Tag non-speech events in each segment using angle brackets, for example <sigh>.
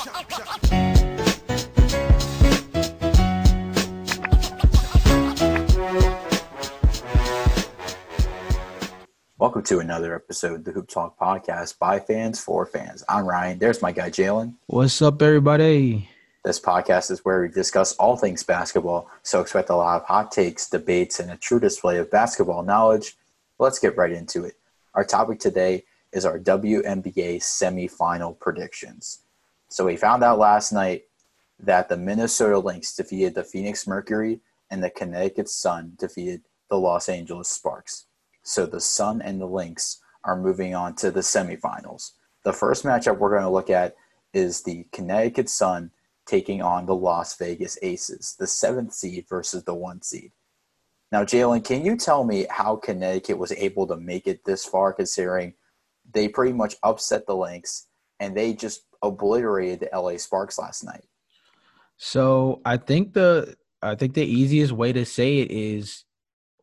Welcome to another episode of the Hoop Talk podcast by fans for fans. I'm Ryan. There's my guy Jalen. What's up, everybody? This podcast is where we discuss all things basketball, so expect a lot of hot takes, debates, and a true display of basketball knowledge. Let's get right into it. Our topic today is our WNBA semifinal predictions. So we found out last night that the Minnesota Lynx defeated the Phoenix Mercury and the Connecticut Sun defeated the Los Angeles Sparks. So the Sun and the Lynx are moving on to the semifinals. The first matchup we're going to look at is the Connecticut Sun taking on the Las Vegas Aces, the seventh seed versus the one seed. Now, Jalen, can you tell me how Connecticut was able to make it this far, considering they pretty much upset the Lynx and they just obliterated the LA Sparks last night? So I think the I think the easiest way to say it is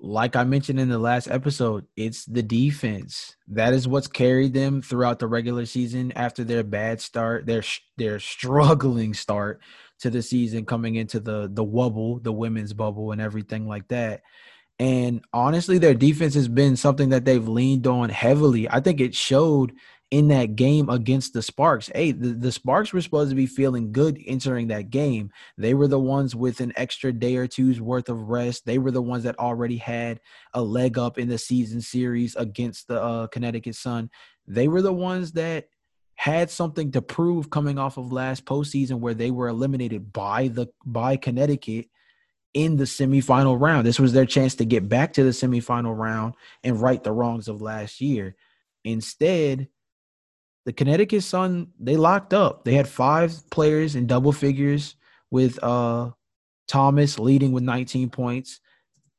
like I mentioned in the last episode, it's the defense. That is what's carried them throughout the regular season after their bad start, their their struggling start to the season coming into the the wobble, the women's bubble and everything like that. And honestly, their defense has been something that they've leaned on heavily. I think it showed in that game against the Sparks. Hey, the, the Sparks were supposed to be feeling good entering that game. They were the ones with an extra day or two's worth of rest. They were the ones that already had a leg up in the season series against the uh, Connecticut Sun. They were the ones that had something to prove coming off of last postseason where they were eliminated by the by Connecticut in the semifinal round. This was their chance to get back to the semifinal round and right the wrongs of last year. Instead, the Connecticut Sun they locked up. They had five players in double figures with uh Thomas leading with 19 points.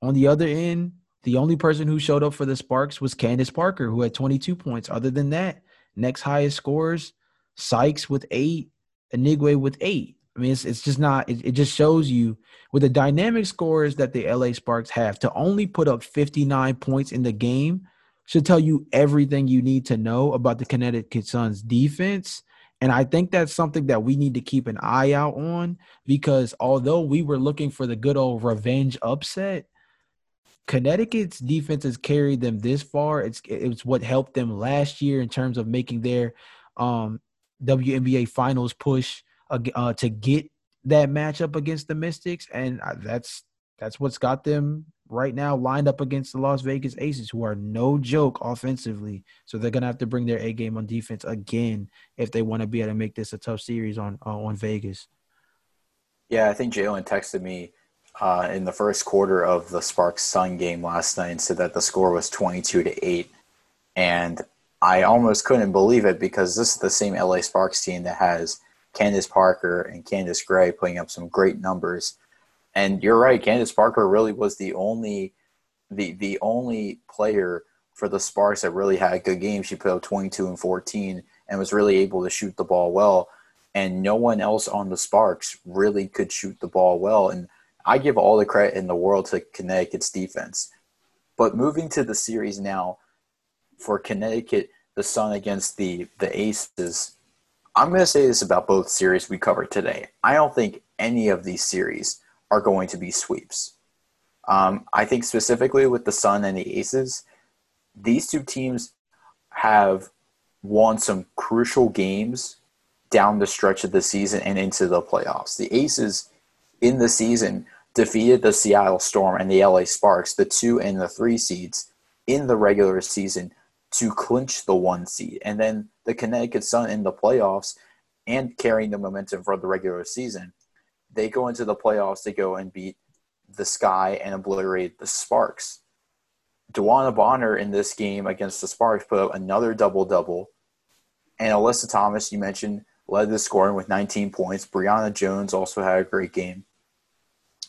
On the other end, the only person who showed up for the Sparks was Candace Parker, who had 22 points. Other than that, next highest scores, Sykes with eight, Anigwe with eight. I mean, it's it's just not. It, it just shows you with the dynamic scores that the LA Sparks have to only put up 59 points in the game should tell you everything you need to know about the Connecticut Suns defense. And I think that's something that we need to keep an eye out on because although we were looking for the good old revenge upset, Connecticut's defense has carried them this far. It's it's what helped them last year in terms of making their um, WNBA finals push uh, to get that matchup against the Mystics, and that's that's what's got them right now lined up against the Las Vegas Aces, who are no joke offensively. So they're gonna have to bring their A game on defense again if they want to be able to make this a tough series on uh, on Vegas. Yeah, I think Jalen texted me uh, in the first quarter of the Sparks Sun game last night and said that the score was twenty two to eight, and I almost couldn't believe it because this is the same LA Sparks team that has Candace Parker and Candace Gray putting up some great numbers and you're right, Candace Parker really was the only the the only player for the Sparks that really had a good game. She put up 22 and 14 and was really able to shoot the ball well. And no one else on the Sparks really could shoot the ball well. And I give all the credit in the world to Connecticut's defense. But moving to the series now for Connecticut, the Sun against the the Aces. I'm going to say this about both series we covered today. I don't think any of these series are going to be sweeps. Um, I think specifically with the Sun and the Aces, these two teams have won some crucial games down the stretch of the season and into the playoffs. The Aces in the season defeated the Seattle Storm and the LA Sparks, the two and the three seeds, in the regular season to clinch the one seed. And then the Connecticut Sun in the playoffs and carrying the momentum for the regular season they go into the playoffs to go and beat the Sky and obliterate the Sparks. DeWanna Bonner in this game against the Sparks put up another double double. And Alyssa Thomas, you mentioned, led the scoring with 19 points. Brionna Jones also had a great game.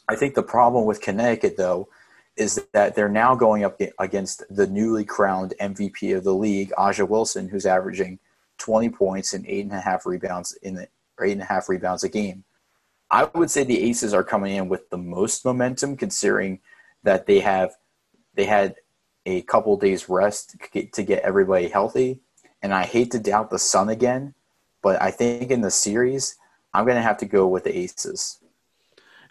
I think the problem with Connecticut, though, is that they're now going up against the newly crowned MVP of the league, A'ja Wilson, who's averaging 20 points and eight and a half rebounds in the, eight and a half rebounds a game. I would say the Aces are coming in with the most momentum, considering that they have they had a couple days rest to get everybody healthy. And I hate to doubt the Sun again, But I think in the series, I'm going to have to go with the Aces.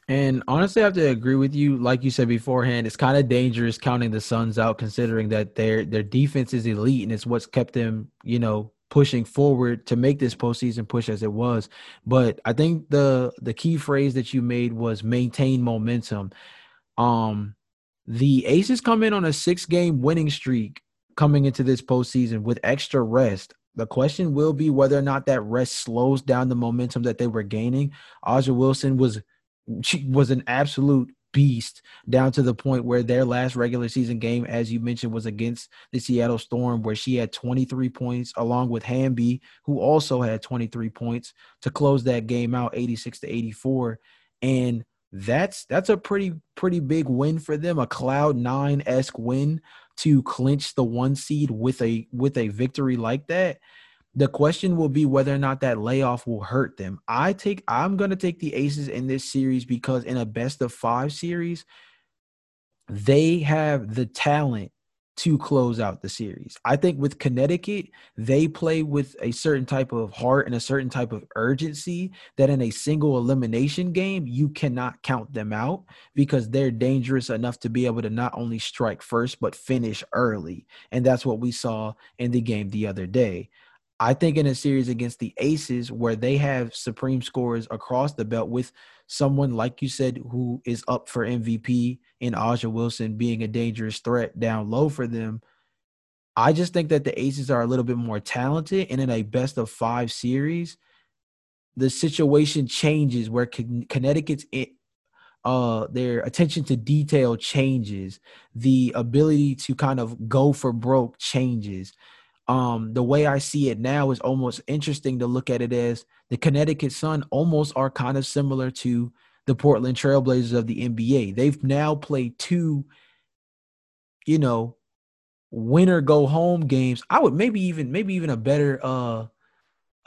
And honestly, I have to agree with you. Like you said beforehand, it's kind of dangerous counting the Suns out, considering that their their defense is elite and it's what's kept them, you know, pushing forward to make this postseason push as it was. But I think the the key phrase that you made was maintain momentum. Um, the Aces come in on a six game winning streak coming into this postseason with extra rest. The question will be whether or not that rest slows down the momentum that they were gaining. A'ja Wilson was she was an absolute beast down to the point where their last regular season game, as you mentioned, was against the Seattle Storm, where she had 23 points, along with Hamby, who also had 23 points to close that game out 86 to 84. And that's that's a pretty pretty big win for them, a cloud nine esque win to clinch the one seed with a with a victory like that. The question will be whether or not that layoff will hurt them. I take I'm going to take the Aces in this series because in a best of 5 series they have the talent to close out the series. I think with Connecticut, they play with a certain type of heart and a certain type of urgency that in a single elimination game, you cannot count them out because they're dangerous enough to be able to not only strike first, but finish early. And that's what we saw in the game the other day. I think in a series against the Aces, where they have supreme scores across the belt with someone like you said who is up for MVP in A'ja Wilson being a dangerous threat down low for them. I just think that the Aces are a little bit more talented, and in a best of five series, the situation changes where Connecticut's uh their attention to detail changes, the ability to kind of go for broke changes um, the way I see it now is almost interesting to look at it as the Connecticut Sun almost are kind of similar to the Portland Trailblazers of the NBA. They've now played two, you know, winner go home games. I would maybe even maybe even a better uh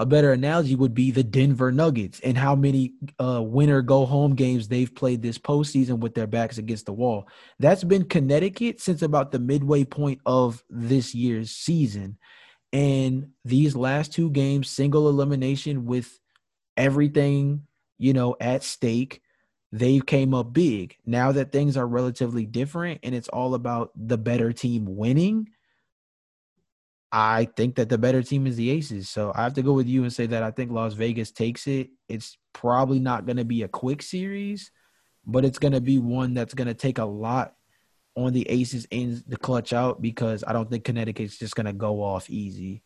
a better analogy would be the Denver Nuggets and how many uh, winner go home games they've played this postseason with their backs against the wall. That's been Connecticut since about the midway point of this year's season. And these last two games, single elimination with everything, you know, at stake, they came up big. Now that things are relatively different and it's all about the better team winning, I think that the better team is the Aces. So I have to go with you and say that I think Las Vegas takes it. It's probably not going to be a quick series, but it's going to be one that's going to take a lot on the Aces in the clutch out because I don't think Connecticut's just going to go off easy.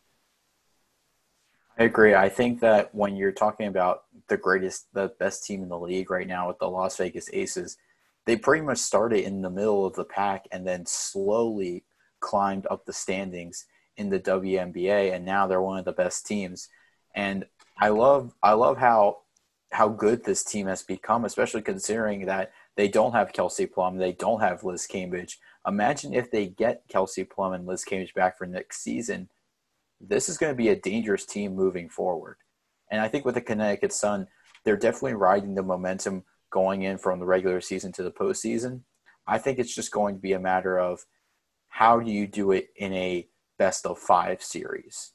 I agree. I think that when you're talking about the greatest, the best team in the league right now with the Las Vegas Aces, they pretty much started in the middle of the pack and then slowly climbed up the standings in the WNBA, and now they're one of the best teams. And I love I love how how good this team has become, especially considering that they don't have Kelsey Plum, they don't have Liz Cambage. Imagine if they get Kelsey Plum and Liz Cambage back for next season. This is going to be a dangerous team moving forward. And I think with the Connecticut Sun, they're definitely riding the momentum going in from the regular season to the postseason. I think it's just going to be a matter of how do you do it in a best of five series.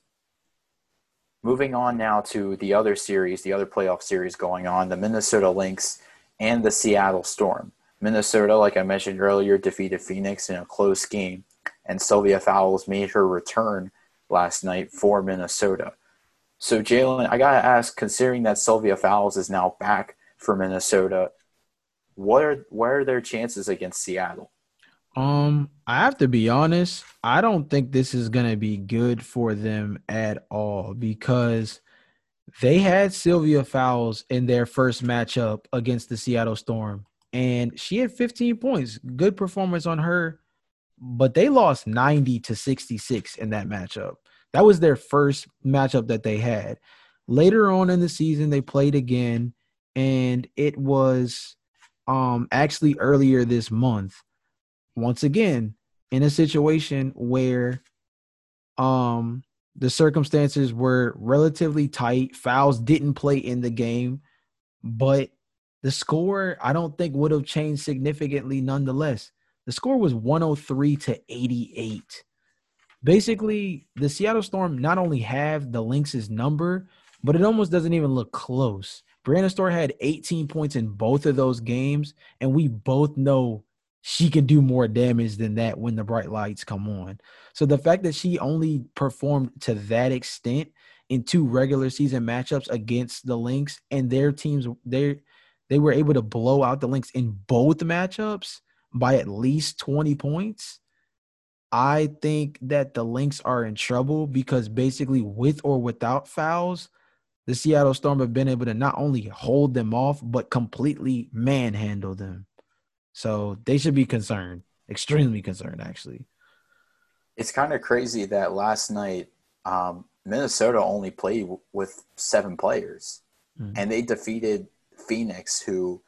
Moving on now to the other series, the other playoff series going on, the Minnesota Lynx and the Seattle Storm. Minnesota, like I mentioned earlier, defeated Phoenix in a close game, and Sylvia Fowles made her return last night for Minnesota. So, Jalen, I got to ask, considering that Sylvia Fowles is now back for Minnesota, what are, what are their chances against Seattle? Um, I have to be honest. I don't think this is gonna be good for them at all because they had Sylvia Fowles in their first matchup against the Seattle Storm, and she had 15 points. Good performance on her, but they lost 90 to 66 in that matchup. That was their first matchup that they had. Later on in the season, they played again, and it was um actually earlier this month once again in a situation where um the circumstances were relatively tight. Fowles didn't play in the game, but the score I don't think would have changed significantly nonetheless. The score was 103 to 88. Basically, the Seattle Storm not only have the Lynx's number, but it almost doesn't even look close. Breanna Stewart had 18 points in both of those games, and we both know she can do more damage than that when the bright lights come on. So the fact that she only performed to that extent in two regular season matchups against the Lynx and their teams, they they were able to blow out the Lynx in both matchups by at least 20 points. I think that the Lynx are in trouble because basically, with or without Fowles, the Seattle Storm have been able to not only hold them off, but completely manhandle them. So they should be concerned, extremely concerned, actually. It's kind of crazy that last night um, Minnesota only played w- with seven players, mm-hmm. and they defeated Phoenix, who,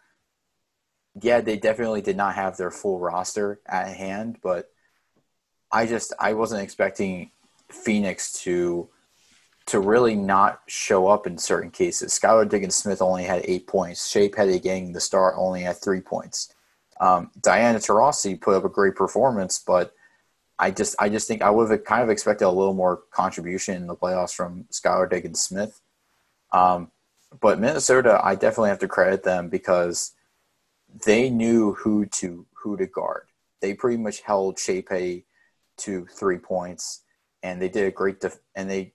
yeah, they definitely did not have their full roster at hand, but I just I wasn't expecting Phoenix to to really not show up in certain cases. Skylar Diggins Smith only had eight points. Shey Peddy-Gang, the star, only had three points. Um, Diana Taurasi put up a great performance, but I just I just think I would have kind of expected a little more contribution in the playoffs from Skylar Diggins Smith. Um, but Minnesota, I definitely have to credit them because they knew who to who to guard. They pretty much held Peddy to three points, and they did a great def- and they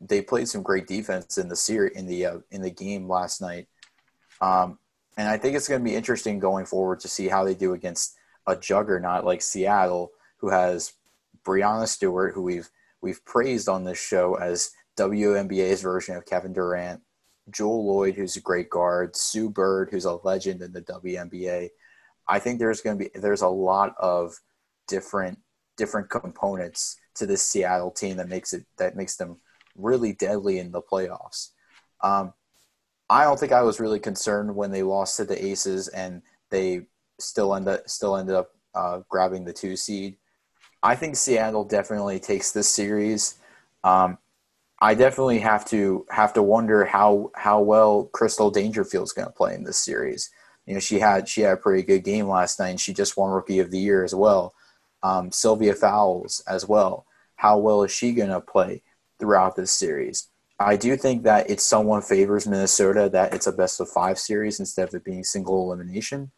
they played some great defense in the series in the uh, in the game last night. Um, and I think it's going to be interesting going forward to see how they do against a juggernaut like Seattle, who has Breanna Stewart, who we've we've praised on this show as WNBA's version of Kevin Durant, Jewell Loyd, who's a great guard, Sue Bird, who's a legend in the WNBA. I think there's going to be there's a lot of different different components to this Seattle team that makes it that makes them really deadly in the playoffs. Um, I don't think I was really concerned when they lost to the Aces and they still end up still ended up uh, grabbing the two seed. I think Seattle definitely takes this series. Um, I definitely have to have to wonder how how well Crystal Dangerfield is going to play in this series. You know, she had she had a pretty good game last night, and she just won Rookie of the Year as well. Um, Sylvia Fowles as well. How well is she going to play? throughout this series. I do think that it somewhat favors Minnesota that it's a best of five series instead of it being single elimination.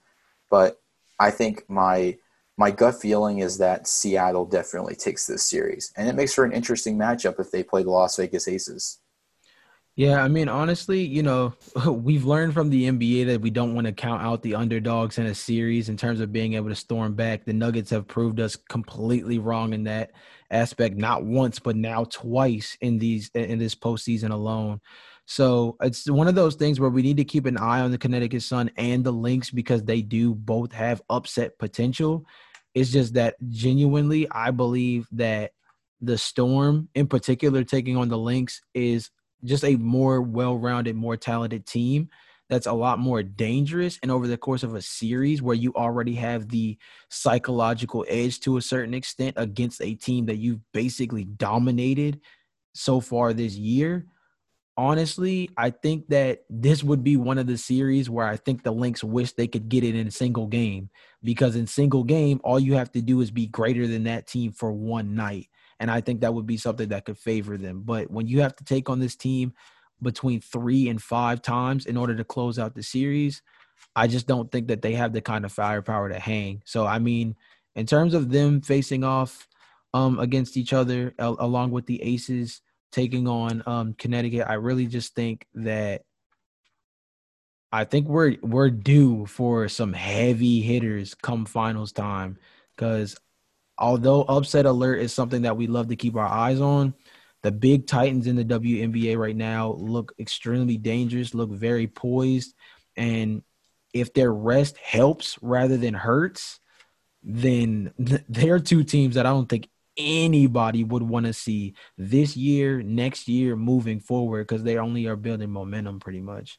But I think my my gut feeling is that Seattle definitely takes this series, and it makes for an interesting matchup if they play the Las Vegas Aces. Yeah, I mean, honestly, you know, <laughs> we've learned from the NBA that we don't want to count out the underdogs in a series in terms of being able to storm back. The Nuggets have proved us completely wrong in that aspect, not once, but now twice in these in this postseason alone. So it's one of those things where we need to keep an eye on the Connecticut Sun and the Lynx because they do both have upset potential. It's just that genuinely, I believe that the Storm, in particular, taking on the Lynx, is just a more well-rounded, more talented team that's a lot more dangerous and over the course of a series where you already have the psychological edge to a certain extent against a team that you've basically dominated so far this year honestly i think that this would be one of the series where i think the lynx wish they could get it in a single game because in single game all you have to do is be greater than that team for one night and I think that would be something that could favor them. But when you have to take on this team between three and five times in order to close out the series, I just don't think that they have the kind of firepower to hang. So, I mean, in terms of them facing off um, against each other, a- along with the Aces taking on um, Connecticut, I really just think that I think we're we're due for some heavy hitters come finals time because although upset alert is something that we love to keep our eyes on, the big titans in the WNBA right now look extremely dangerous, look very poised, and if their rest helps rather than hurts, then <laughs> they're two teams that I don't think anybody would want to see this year, next year, moving forward because they only are building momentum pretty much.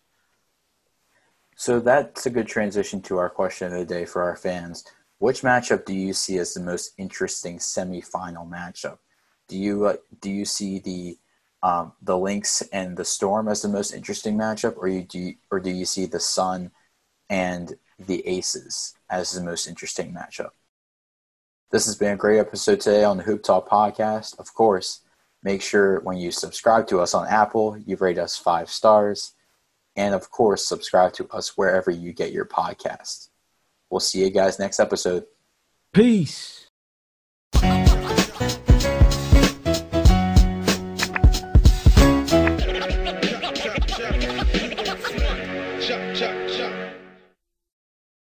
So that's a good transition to our question of the day for our fans. Which matchup do you see as the most interesting semifinal matchup? Do you uh, do you see the um, the Lynx and the Storm as the most interesting matchup, or you do you, or do you see the Sun and the Aces as the most interesting matchup? This has been a great episode today on the Hoop Talk podcast. Of course, Make sure when you subscribe to us on Apple, you rate us five stars. And of course, subscribe to us wherever you get your podcast. We'll see you guys next episode. Peace.